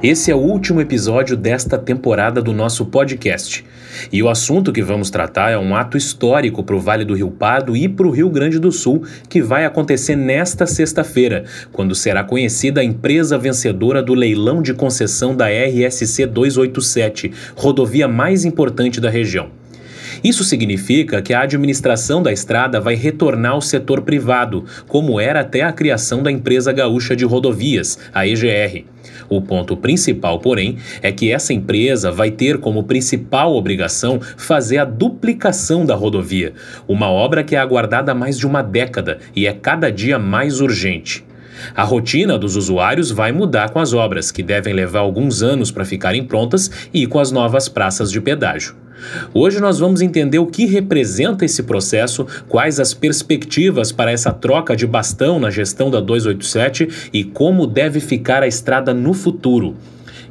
Esse é o último episódio desta temporada do nosso podcast. E o assunto que vamos tratar é um ato histórico para o Vale do Rio Pardo e para o Rio Grande do Sul, que vai acontecer nesta sexta-feira, quando será conhecida a empresa vencedora do leilão de concessão da RSC 287, rodovia mais importante da região. Isso significa que a administração da estrada vai retornar ao setor privado, como era até a criação da empresa gaúcha de rodovias, a EGR. O ponto principal, porém, é que essa empresa vai ter como principal obrigação fazer a duplicação da rodovia, uma obra que é aguardada há mais de uma década e é cada dia mais urgente. A rotina dos usuários vai mudar com as obras, que devem levar alguns anos para ficarem prontas, e com as novas praças de pedágio. Hoje nós vamos entender o que representa esse processo, quais as perspectivas para essa troca de bastão na gestão da 287 e como deve ficar a estrada no futuro.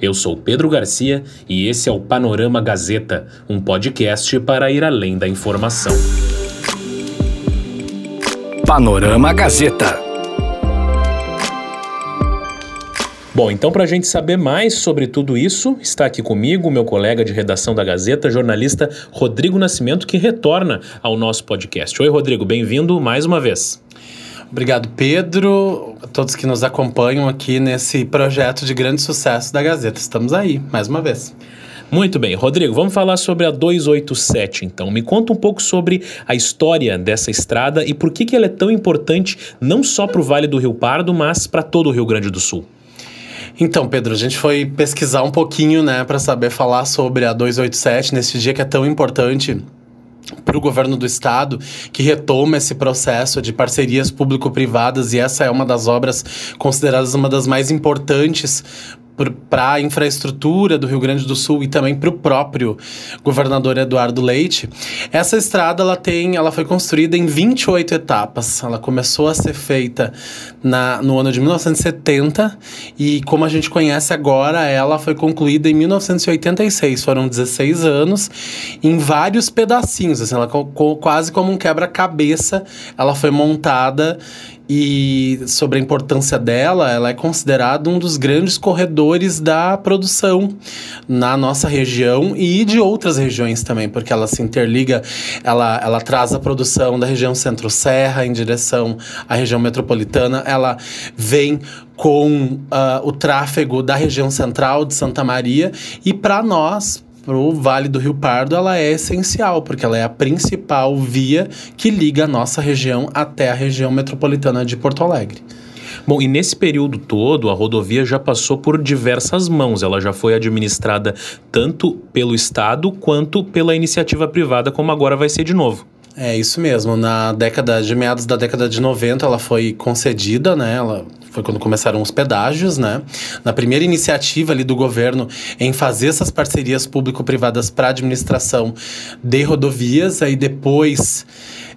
Eu sou Pedro Garcia e esse é o Panorama Gazeta, um podcast para ir além da informação. Panorama Gazeta. Bom, então para a gente saber mais sobre tudo isso, está aqui comigo meu colega de redação da Gazeta, jornalista Rodrigo Nascimento, que retorna ao nosso podcast. Oi, Rodrigo, bem-vindo mais uma vez. Obrigado, Pedro, a todos que nos acompanham aqui nesse projeto de grande sucesso da Gazeta. Estamos aí, mais uma vez. Muito bem, Rodrigo, vamos falar sobre a 287 então. Me conta um pouco sobre a história dessa estrada e por que, que ela é tão importante não só para o Vale do Rio Pardo, mas para todo o Rio Grande do Sul. Então, Pedro, a gente foi pesquisar um pouquinho, né, para saber falar sobre a 287 nesse dia que é tão importante para o governo do estado que retoma esse processo de parcerias público-privadas e essa é uma das obras consideradas uma das mais importantes para a infraestrutura do Rio Grande do Sul e também para o próprio governador Eduardo Leite. Essa estrada ela tem, ela foi construída em 28 etapas. Ela começou a ser feita na, no ano de 1970 e como a gente conhece agora, ela foi concluída em 1986. Foram 16 anos em vários pedacinhos, assim, ela quase como um quebra-cabeça, ela foi montada e sobre a importância dela, ela é considerada um dos grandes corredores da produção na nossa região e de outras regiões também, porque ela se interliga, ela, ela traz a produção da região centro-serra em direção à região metropolitana, ela vem com uh, o tráfego da região central de Santa Maria e para nós, para o Vale do Rio Pardo, ela é essencial, porque ela é a principal via que liga a nossa região até a região metropolitana de Porto Alegre. Bom, e nesse período todo, a rodovia já passou por diversas mãos. Ela já foi administrada tanto pelo Estado quanto pela iniciativa privada, como agora vai ser de novo. É isso mesmo. Na década de meados da década de 90, ela foi concedida, né? Ela foi quando começaram os pedágios, né? Na primeira iniciativa ali do governo em fazer essas parcerias público-privadas para administração de rodovias, aí depois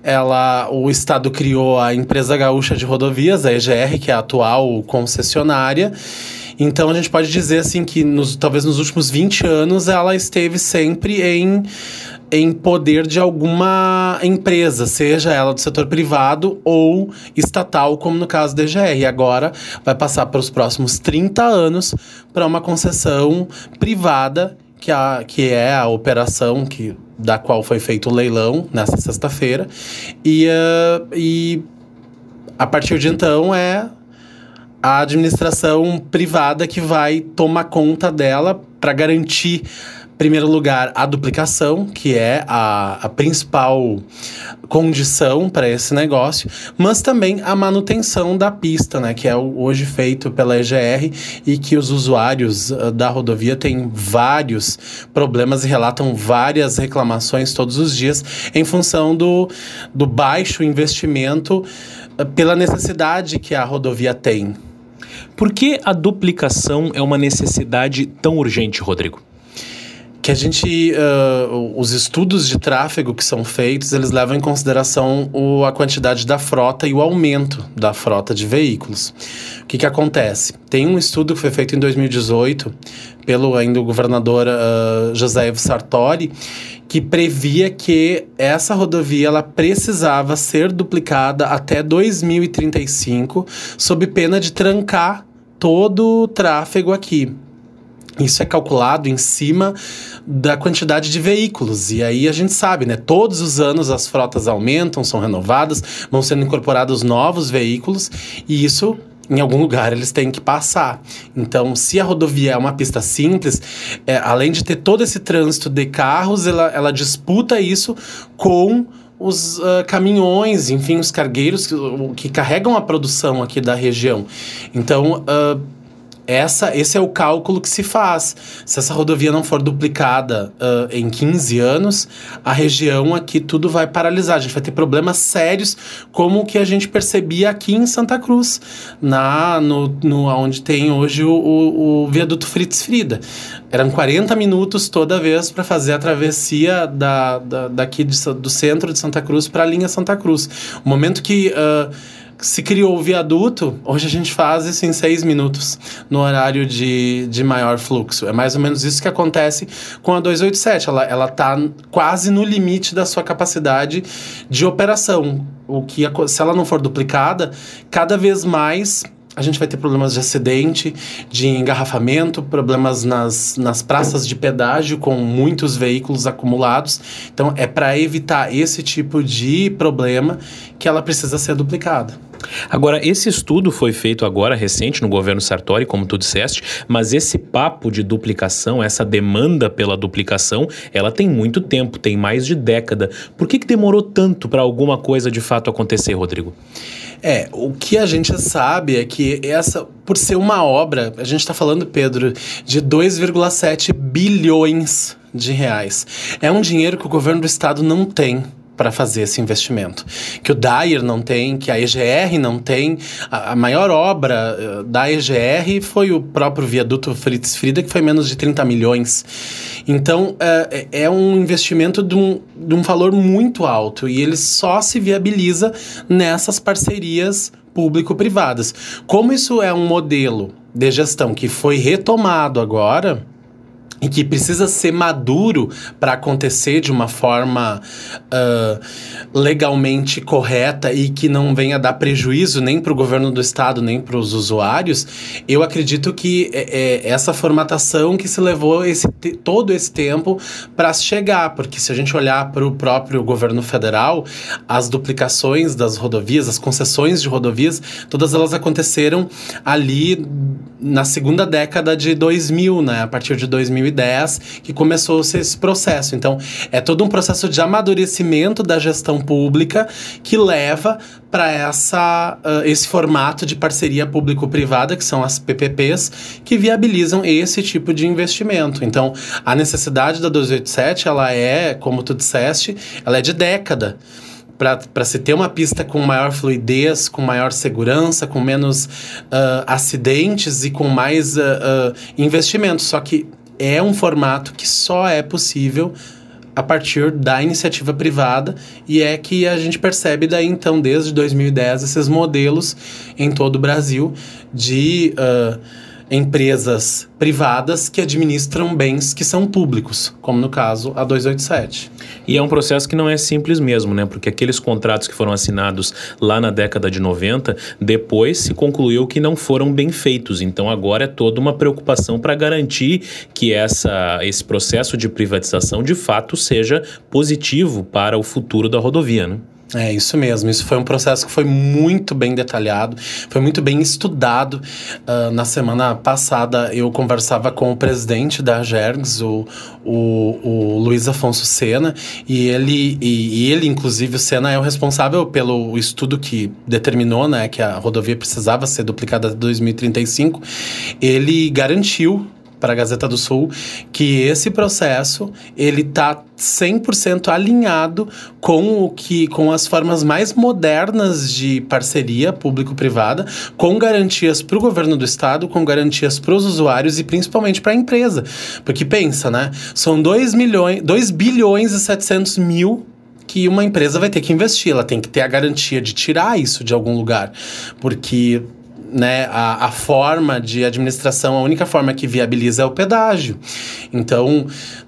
ela, o estado criou a empresa gaúcha de rodovias, a EGR, que é a atual concessionária. Então a gente pode dizer assim que nos, talvez nos últimos 20 anos ela esteve sempre em em poder de alguma empresa, seja ela do setor privado ou estatal, como no caso da EGR. Agora vai passar para os próximos 30 anos para uma concessão privada, que, a, que é a operação que, da qual foi feito o leilão nessa sexta-feira. E, uh, e a partir de então é a administração privada que vai tomar conta dela para garantir primeiro lugar, a duplicação, que é a, a principal condição para esse negócio, mas também a manutenção da pista, né, que é hoje feito pela EGR e que os usuários uh, da rodovia têm vários problemas e relatam várias reclamações todos os dias em função do, do baixo investimento uh, pela necessidade que a rodovia tem. Por que a duplicação é uma necessidade tão urgente, Rodrigo? Que a gente uh, os estudos de tráfego que são feitos eles levam em consideração o, a quantidade da frota e o aumento da frota de veículos. O que que acontece? Tem um estudo que foi feito em 2018 pelo ainda o governador uh, José Ivo Sartori que previa que essa rodovia ela precisava ser duplicada até 2035 sob pena de trancar todo o tráfego aqui. Isso é calculado em cima da quantidade de veículos. E aí a gente sabe, né? Todos os anos as frotas aumentam, são renovadas, vão sendo incorporados novos veículos, e isso em algum lugar eles têm que passar. Então, se a rodovia é uma pista simples, é, além de ter todo esse trânsito de carros, ela, ela disputa isso com os uh, caminhões, enfim, os cargueiros que, que, carregam a produção aqui da região. Então, uh, essa, esse é o cálculo que se faz. Se essa rodovia não for duplicada uh, em 15 anos, a região aqui tudo vai paralisar. A gente vai ter problemas sérios, como o que a gente percebia aqui em Santa Cruz, na, no, no, onde tem hoje o, o, o viaduto Fritz Frida. Eram 40 minutos toda vez para fazer a travessia da, da, daqui de, do centro de Santa Cruz para a linha Santa Cruz. O momento que. Uh, se criou o viaduto, hoje a gente faz isso em seis minutos, no horário de, de maior fluxo. É mais ou menos isso que acontece com a 287. Ela, ela tá quase no limite da sua capacidade de operação. O que, se ela não for duplicada, cada vez mais a gente vai ter problemas de acidente, de engarrafamento, problemas nas, nas praças de pedágio com muitos veículos acumulados. Então, é para evitar esse tipo de problema que ela precisa ser duplicada. Agora, esse estudo foi feito agora, recente, no governo Sartori, como tu disseste, mas esse papo de duplicação, essa demanda pela duplicação, ela tem muito tempo, tem mais de década. Por que, que demorou tanto para alguma coisa de fato acontecer, Rodrigo? É, o que a gente sabe é que essa, por ser uma obra, a gente está falando, Pedro, de 2,7 bilhões de reais. É um dinheiro que o governo do estado não tem para fazer esse investimento. Que o Dyer não tem, que a EGR não tem. A, a maior obra uh, da EGR foi o próprio viaduto Fritz Frida, que foi menos de 30 milhões. Então, uh, é um investimento de um, de um valor muito alto e ele só se viabiliza nessas parcerias público-privadas. Como isso é um modelo de gestão que foi retomado agora, e que precisa ser maduro para acontecer de uma forma uh, legalmente correta e que não venha dar prejuízo nem para o governo do estado nem para os usuários, eu acredito que é, é, essa formatação que se levou esse, todo esse tempo para chegar, porque se a gente olhar para o próprio governo federal, as duplicações das rodovias, as concessões de rodovias, todas elas aconteceram ali na segunda década de 2000, né, a partir de 2000 2010 que começou esse processo. Então, é todo um processo de amadurecimento da gestão pública que leva para essa uh, esse formato de parceria público-privada, que são as PPPs, que viabilizam esse tipo de investimento. Então, a necessidade da 287, ela é, como tu disseste, ela é de década para se ter uma pista com maior fluidez, com maior segurança, com menos uh, acidentes e com mais uh, uh, investimentos. Só que é um formato que só é possível a partir da iniciativa privada e é que a gente percebe daí então desde 2010 esses modelos em todo o Brasil de uh, empresas privadas que administram bens que são públicos, como no caso a 287. E é um processo que não é simples mesmo, né? Porque aqueles contratos que foram assinados lá na década de 90, depois se concluiu que não foram bem feitos. Então agora é toda uma preocupação para garantir que essa, esse processo de privatização de fato seja positivo para o futuro da rodovia, né? É isso mesmo. Isso foi um processo que foi muito bem detalhado, foi muito bem estudado. Uh, na semana passada eu conversava com o presidente da Gergs, o, o, o Luiz Afonso Sena, e ele, e, e, ele, inclusive, o Sena é o responsável pelo estudo que determinou né, que a rodovia precisava ser duplicada até 2035. Ele garantiu para a Gazeta do Sul que esse processo ele tá 100% alinhado com o que com as formas mais modernas de parceria público-privada, com garantias para o governo do estado, com garantias para os usuários e principalmente para a empresa. Porque pensa, né? São 2 milhões, 2 bilhões e 700 mil que uma empresa vai ter que investir, ela tem que ter a garantia de tirar isso de algum lugar, porque né, a, a forma de administração, a única forma que viabiliza é o pedágio. Então,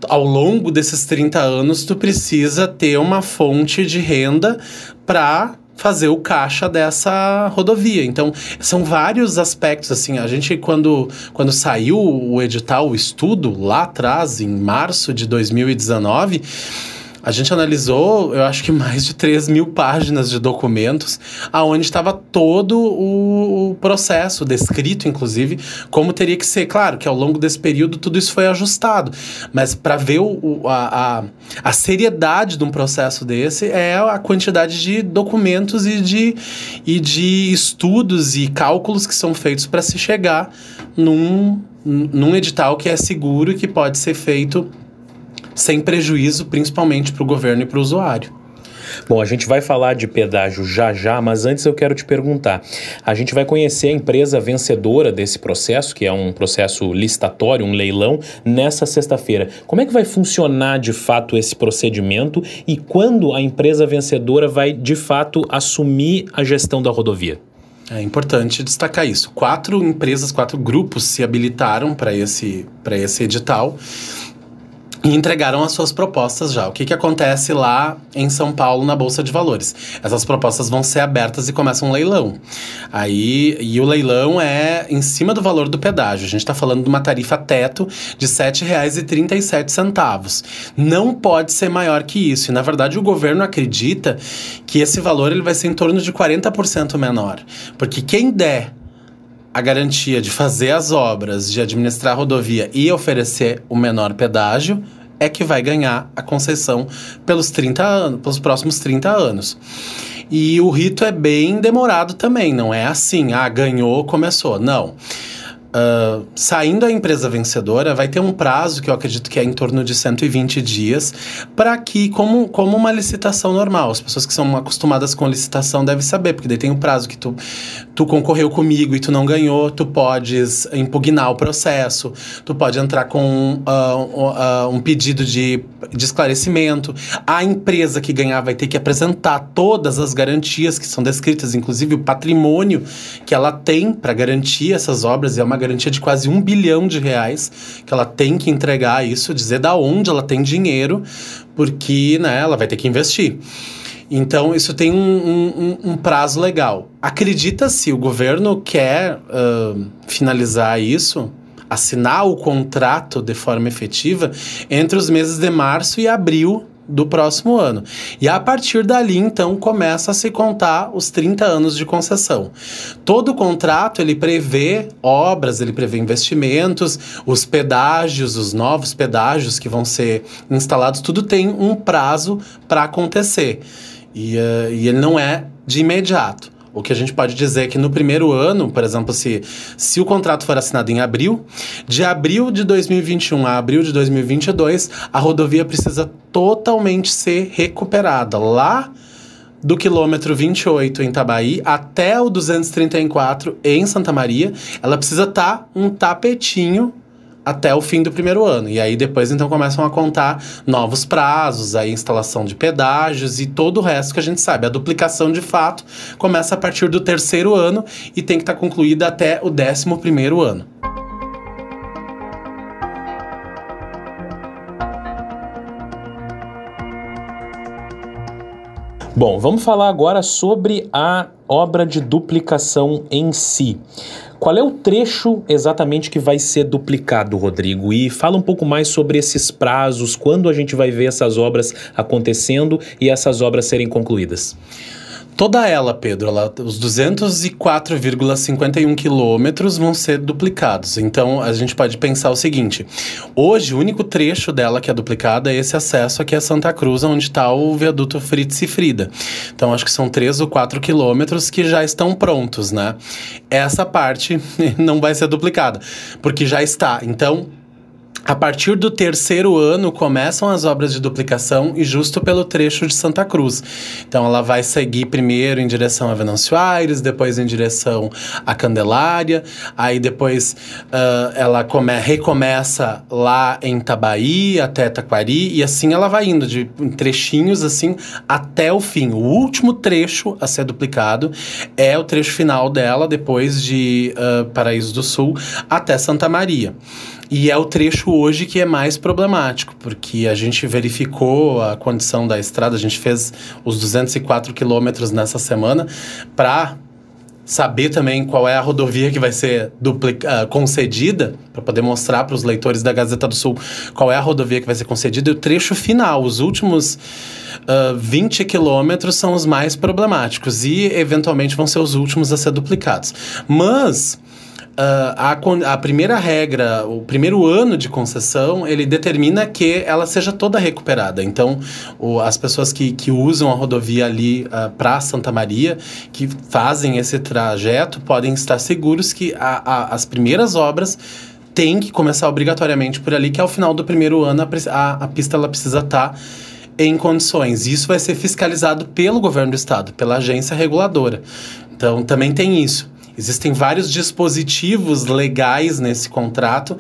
ao longo desses 30 anos, tu precisa ter uma fonte de renda para fazer o caixa dessa rodovia. Então, são vários aspectos, assim, a gente quando, quando saiu o edital, o estudo, lá atrás, em março de 2019, a gente analisou, eu acho que mais de 3 mil páginas de documentos, aonde estava todo o processo, descrito, inclusive, como teria que ser. Claro que ao longo desse período tudo isso foi ajustado, mas para ver o, a, a, a, seriedade de um processo desse é a quantidade de documentos e de, e de estudos e cálculos que são feitos para se chegar num, num edital que é seguro e que pode ser feito sem prejuízo, principalmente para o governo e para o usuário. Bom, a gente vai falar de pedágio já já, mas antes eu quero te perguntar. A gente vai conhecer a empresa vencedora desse processo, que é um processo licitatório, um leilão, nessa sexta-feira. Como é que vai funcionar de fato esse procedimento e quando a empresa vencedora vai de fato assumir a gestão da rodovia? É importante destacar isso. Quatro empresas, quatro grupos se habilitaram para esse, esse edital e entregaram as suas propostas já. O que, que acontece lá em São Paulo na Bolsa de Valores? Essas propostas vão ser abertas e começa um leilão. Aí, e o leilão é em cima do valor do pedágio. A gente está falando de uma tarifa teto de R$ 7,37. Não pode ser maior que isso. E, na verdade, o governo acredita que esse valor ele vai ser em torno de 40% menor. Porque quem der a garantia de fazer as obras, de administrar a rodovia e oferecer o menor pedágio, é que vai ganhar a concessão pelos 30 anos, pelos próximos 30 anos. E o rito é bem demorado também, não é assim, ah, ganhou, começou. Não. Uh, saindo a empresa vencedora, vai ter um prazo que eu acredito que é em torno de 120 dias, para que, como, como uma licitação normal, as pessoas que são acostumadas com licitação devem saber, porque daí tem um prazo que tu, tu concorreu comigo e tu não ganhou, tu podes impugnar o processo, tu pode entrar com uh, uh, um pedido de, de esclarecimento. A empresa que ganhar vai ter que apresentar todas as garantias que são descritas, inclusive o patrimônio que ela tem para garantir essas obras, e é uma garantia de quase um bilhão de reais que ela tem que entregar isso, dizer da onde ela tem dinheiro, porque né, ela vai ter que investir. Então, isso tem um, um, um prazo legal. Acredita-se, o governo quer uh, finalizar isso, assinar o contrato de forma efetiva entre os meses de março e abril do próximo ano. E a partir dali, então, começa a se contar os 30 anos de concessão. Todo contrato, ele prevê obras, ele prevê investimentos, os pedágios, os novos pedágios que vão ser instalados, tudo tem um prazo para acontecer. E, uh, e ele não é de imediato. O que a gente pode dizer é que no primeiro ano, por exemplo, se, se o contrato for assinado em abril, de abril de 2021 a abril de 2022, a rodovia precisa totalmente ser recuperada. Lá do quilômetro 28 em Itabaí até o 234 em Santa Maria, ela precisa estar tá um tapetinho até o fim do primeiro ano. E aí depois então começam a contar novos prazos, a instalação de pedágios e todo o resto que a gente sabe. A duplicação de fato começa a partir do terceiro ano e tem que estar tá concluída até o décimo primeiro ano. Bom, vamos falar agora sobre a obra de duplicação em si. Qual é o trecho exatamente que vai ser duplicado, Rodrigo? E fala um pouco mais sobre esses prazos, quando a gente vai ver essas obras acontecendo e essas obras serem concluídas. Toda ela, Pedro, ela, os 204,51 quilômetros vão ser duplicados. Então, a gente pode pensar o seguinte: hoje, o único trecho dela que é duplicado é esse acesso aqui a Santa Cruz, onde está o viaduto Fritz e Frida. Então, acho que são 3 ou 4 quilômetros que já estão prontos, né? Essa parte não vai ser duplicada, porque já está. Então, a partir do terceiro ano começam as obras de duplicação e justo pelo trecho de Santa Cruz. Então ela vai seguir primeiro em direção a Venâncio Aires, depois em direção a Candelária, aí depois uh, ela come, recomeça lá em Tabaí até Taquari e assim ela vai indo de trechinhos assim até o fim. O último trecho a ser duplicado é o trecho final dela depois de uh, Paraíso do Sul até Santa Maria. E é o trecho hoje que é mais problemático, porque a gente verificou a condição da estrada, a gente fez os 204 quilômetros nessa semana para saber também qual é a rodovia que vai ser uh, concedida, para poder mostrar para os leitores da Gazeta do Sul qual é a rodovia que vai ser concedida, e o trecho final, os últimos uh, 20 quilômetros são os mais problemáticos e, eventualmente, vão ser os últimos a ser duplicados. Mas Uh, a, a, primeira regra, o primeiro ano de concessão, ele determina que ela seja toda recuperada. Então, o, as pessoas que, que usam a rodovia ali uh, para Santa Maria, que fazem esse trajeto, podem estar seguros que a, a, as primeiras obras têm que começar obrigatoriamente por ali, que ao final do primeiro ano a, a pista ela precisa estar. Tá em condições. Isso vai ser fiscalizado pelo governo do estado, pela agência reguladora. Então, também tem isso. Existem vários dispositivos legais nesse contrato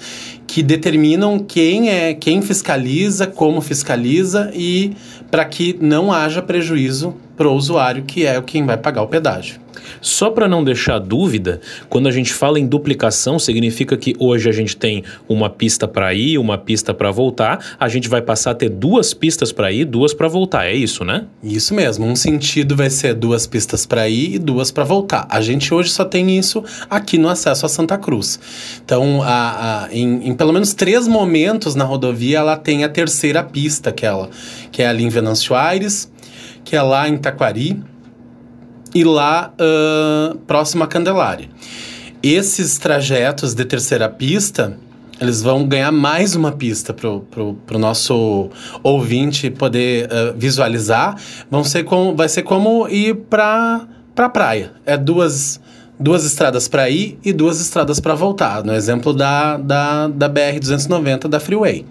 que determinam quem é quem fiscaliza, como fiscaliza e para que não haja prejuízo para o usuário, que é quem vai pagar o pedágio. Só para não deixar dúvida, quando a gente fala em duplicação, significa que hoje a gente tem uma pista para ir, uma pista para voltar, a gente vai passar a ter duas pistas para ir, duas para voltar, é isso, né? Isso mesmo, um sentido vai ser duas pistas para ir e duas para voltar. A gente hoje só tem isso aqui no acesso a Santa Cruz. Então, a, a, em, em pelo menos três momentos na rodovia, ela tem a terceira pista, aquela, que é ali em Venâncio Aires, que é lá em Taquari, e lá uh, próximo à Candelária. Esses trajetos de terceira pista, eles vão ganhar mais uma pista para o nosso ouvinte poder uh, visualizar. Vão ser como, vai ser como ir para a praia. É duas, duas estradas para ir e duas estradas para voltar. No exemplo da, da, da BR-290 da Freeway.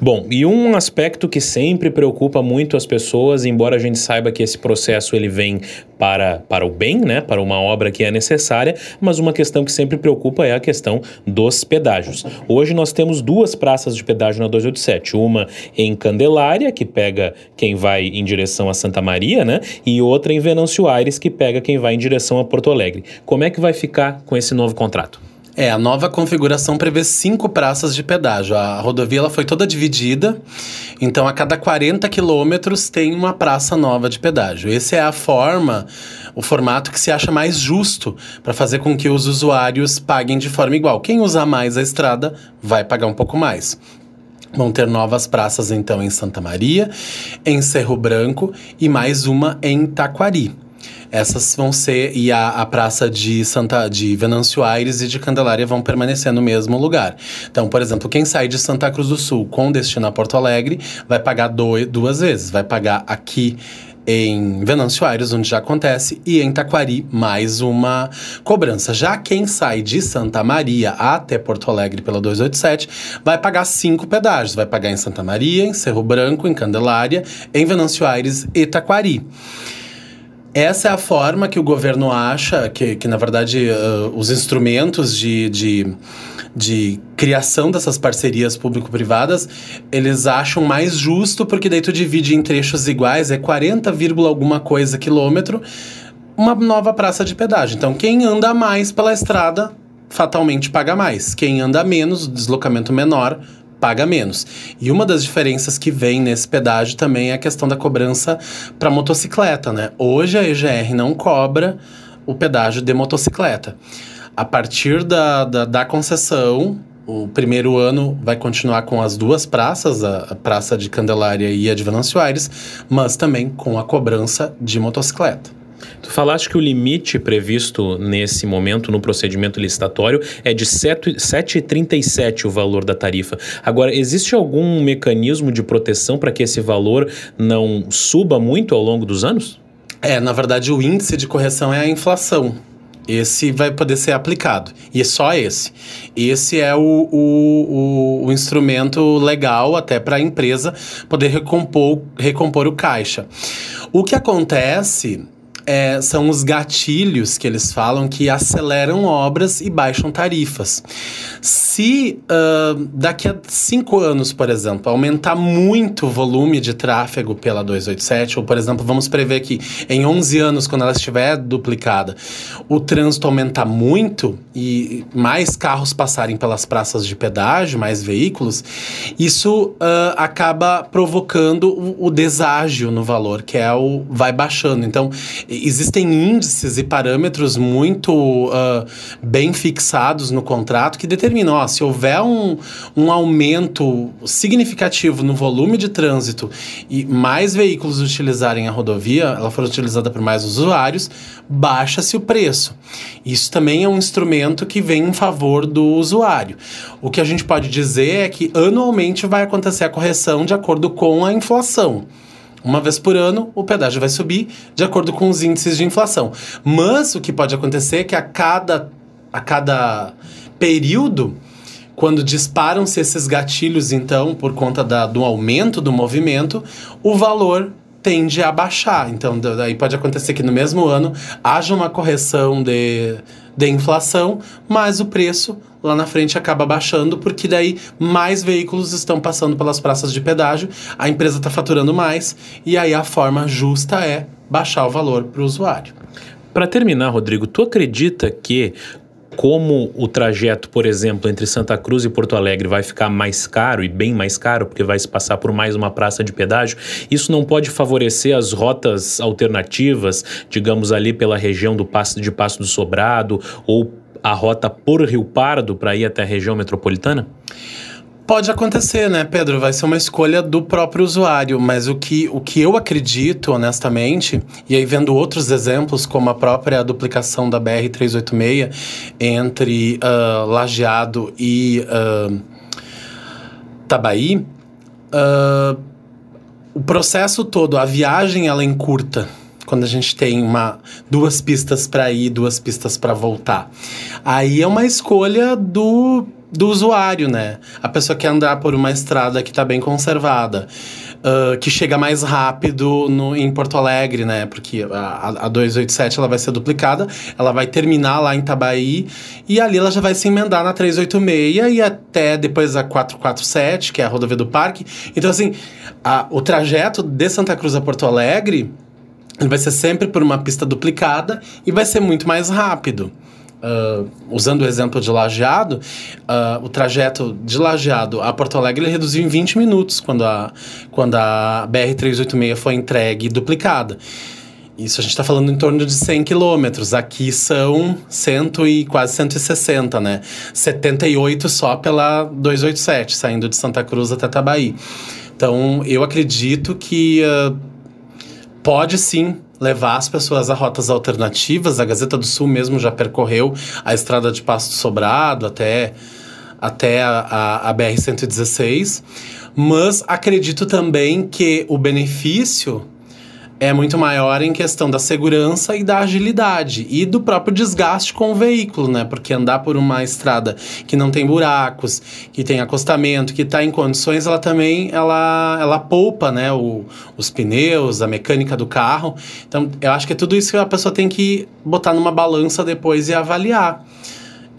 Bom, e um aspecto que sempre preocupa muito as pessoas, embora a gente saiba que esse processo ele vem para, para o bem, né, para uma obra que é necessária, mas uma questão que sempre preocupa é a questão dos pedágios. Hoje nós temos duas praças de pedágio na 287, uma em Candelária, que pega quem vai em direção a Santa Maria, né, e outra em Venâncio Aires, que pega quem vai em direção a Porto Alegre. Como é que vai ficar com esse novo contrato? É, a nova configuração prevê cinco praças de pedágio. A rodovia foi toda dividida, então a cada 40 quilômetros tem uma praça nova de pedágio. Essa é a forma, o formato que se acha mais justo para fazer com que os usuários paguem de forma igual. Quem usar mais a estrada vai pagar um pouco mais. Vão ter novas praças então em Santa Maria, em Cerro Branco e mais uma em Taquari. Essas vão ser e a, a praça de Santa de Venâncio Aires e de Candelária vão permanecer no mesmo lugar. Então, por exemplo, quem sai de Santa Cruz do Sul com destino a Porto Alegre vai pagar duas vezes, vai pagar aqui em Venâncio Aires, onde já acontece, e em Taquari, mais uma cobrança. Já quem sai de Santa Maria até Porto Alegre pela 287 vai pagar cinco pedágios. Vai pagar em Santa Maria, em Cerro Branco, em Candelária, em Venâncio Aires e Taquari. Essa é a forma que o governo acha que, que na verdade, uh, os instrumentos de, de, de criação dessas parcerias público-privadas, eles acham mais justo, porque daí tu divide em trechos iguais, é 40, alguma coisa quilômetro, uma nova praça de pedágio. Então, quem anda mais pela estrada fatalmente paga mais. Quem anda menos, deslocamento menor, paga menos. E uma das diferenças que vem nesse pedágio também é a questão da cobrança para motocicleta, né? Hoje a EGR não cobra o pedágio de motocicleta. A partir da, da, da concessão, o primeiro ano vai continuar com as duas praças, a, a Praça de Candelária e a de Venâncio Aires, mas também com a cobrança de motocicleta. Tu falaste que o limite previsto nesse momento no procedimento licitatório é de 7,37 o valor da tarifa. Agora, existe algum mecanismo de proteção para que esse valor não suba muito ao longo dos anos? É, na verdade, o índice de correção é a inflação. Esse vai poder ser aplicado. E é só esse. Esse é o, o, o, o instrumento legal até para a empresa poder recompor, recompor o caixa. O que acontece é, são os gatilhos que eles falam que aceleram obras e baixam tarifas. Se uh, daqui a cinco anos, por exemplo, aumentar muito o volume de tráfego pela 287, ou por exemplo, vamos prever que em 11 anos, quando ela estiver duplicada, o trânsito aumentar muito e mais carros passarem pelas praças de pedágio, mais veículos, isso uh, acaba provocando o, o deságio no valor, que é o vai baixando. Então, existem índices e parâmetros muito uh, bem fixados no contrato que determinam, ó, se houver um, um aumento significativo no volume de trânsito e mais veículos utilizarem a rodovia, ela for utilizada por mais usuários, baixa-se o preço. Isso também é um instrumento que vem em favor do usuário. O que a gente pode dizer é que anualmente vai acontecer a correção de acordo com a inflação. Uma vez por ano, o pedágio vai subir de acordo com os índices de inflação. Mas o que pode acontecer é que a cada, a cada período, quando disparam-se esses gatilhos, então, por conta da, do aumento do movimento, o valor tende a baixar. Então, daí pode acontecer que no mesmo ano haja uma correção de, de inflação, mas o preço lá na frente acaba baixando, porque daí mais veículos estão passando pelas praças de pedágio, a empresa está faturando mais, e aí a forma justa é baixar o valor para o usuário. Para terminar, Rodrigo, tu acredita que como o trajeto, por exemplo, entre Santa Cruz e Porto Alegre vai ficar mais caro e bem mais caro, porque vai se passar por mais uma praça de pedágio, isso não pode favorecer as rotas alternativas, digamos ali pela região do Passo de Passo do Sobrado ou a rota por Rio Pardo para ir até a região metropolitana? Pode acontecer, né, Pedro? Vai ser uma escolha do próprio usuário, mas o que, o que eu acredito, honestamente, e aí vendo outros exemplos, como a própria duplicação da BR-386 entre uh, Lajeado e uh, Tabaí, uh, o processo todo, a viagem ela encurta quando a gente tem uma, duas pistas para ir, duas pistas para voltar. Aí é uma escolha do do usuário, né? A pessoa quer andar por uma estrada que está bem conservada. Uh, que chega mais rápido no, em Porto Alegre, né? Porque a, a 287 ela vai ser duplicada, ela vai terminar lá em Tabaí e ali ela já vai se emendar na 386 e até depois a 447, que é a rodovia do Parque. Então, assim, a, o trajeto de Santa Cruz a Porto Alegre ele vai ser sempre por uma pista duplicada e vai ser muito mais rápido. Uh, usando o exemplo de Lajeado, uh, o trajeto de Lajeado a Porto Alegre ele reduziu em 20 minutos quando a, quando a BR-386 foi entregue e duplicada. Isso a gente está falando em torno de 100 quilômetros. Aqui são 100 e quase 160, né? 78 só pela 287, saindo de Santa Cruz até Tabaí. Então, eu acredito que uh, pode sim levar as pessoas a rotas alternativas. A Gazeta do Sul mesmo já percorreu a estrada de Pasto Sobrado até, até a, a, a BR-116. Mas acredito também que o benefício é muito maior em questão da segurança e da agilidade e do próprio desgaste com o veículo, né? Porque andar por uma estrada que não tem buracos, que tem acostamento, que está em condições, ela também ela, ela poupa, né? O, os pneus, a mecânica do carro. Então, eu acho que é tudo isso que a pessoa tem que botar numa balança depois e avaliar.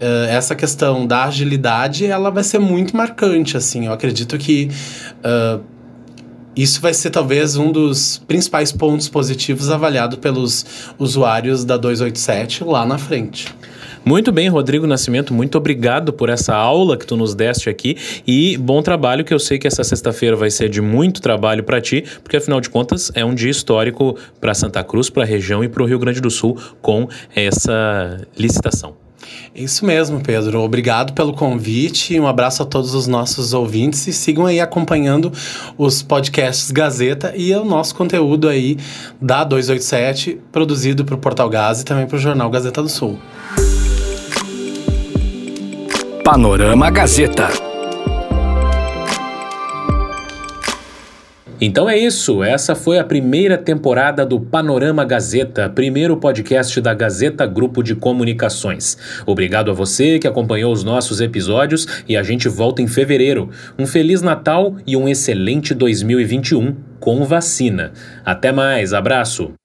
Uh, essa questão da agilidade, ela vai ser muito marcante, assim. Eu acredito que uh, isso vai ser talvez um dos principais pontos positivos avaliado pelos usuários da 287 lá na frente. Muito bem, Rodrigo Nascimento, muito obrigado por essa aula que tu nos deste aqui e bom trabalho, que eu sei que essa sexta-feira vai ser de muito trabalho para ti, porque afinal de contas é um dia histórico para Santa Cruz, para a região e para o Rio Grande do Sul com essa licitação. Isso mesmo, Pedro. Obrigado pelo convite. Um abraço a todos os nossos ouvintes e sigam aí acompanhando os podcasts Gazeta e o nosso conteúdo aí da 287, produzido para o Portal Gás e também para o jornal Gazeta do Sul. Panorama Gazeta. Então é isso, essa foi a primeira temporada do Panorama Gazeta, primeiro podcast da Gazeta Grupo de Comunicações. Obrigado a você que acompanhou os nossos episódios e a gente volta em fevereiro. Um Feliz Natal e um excelente 2021 com vacina. Até mais, abraço!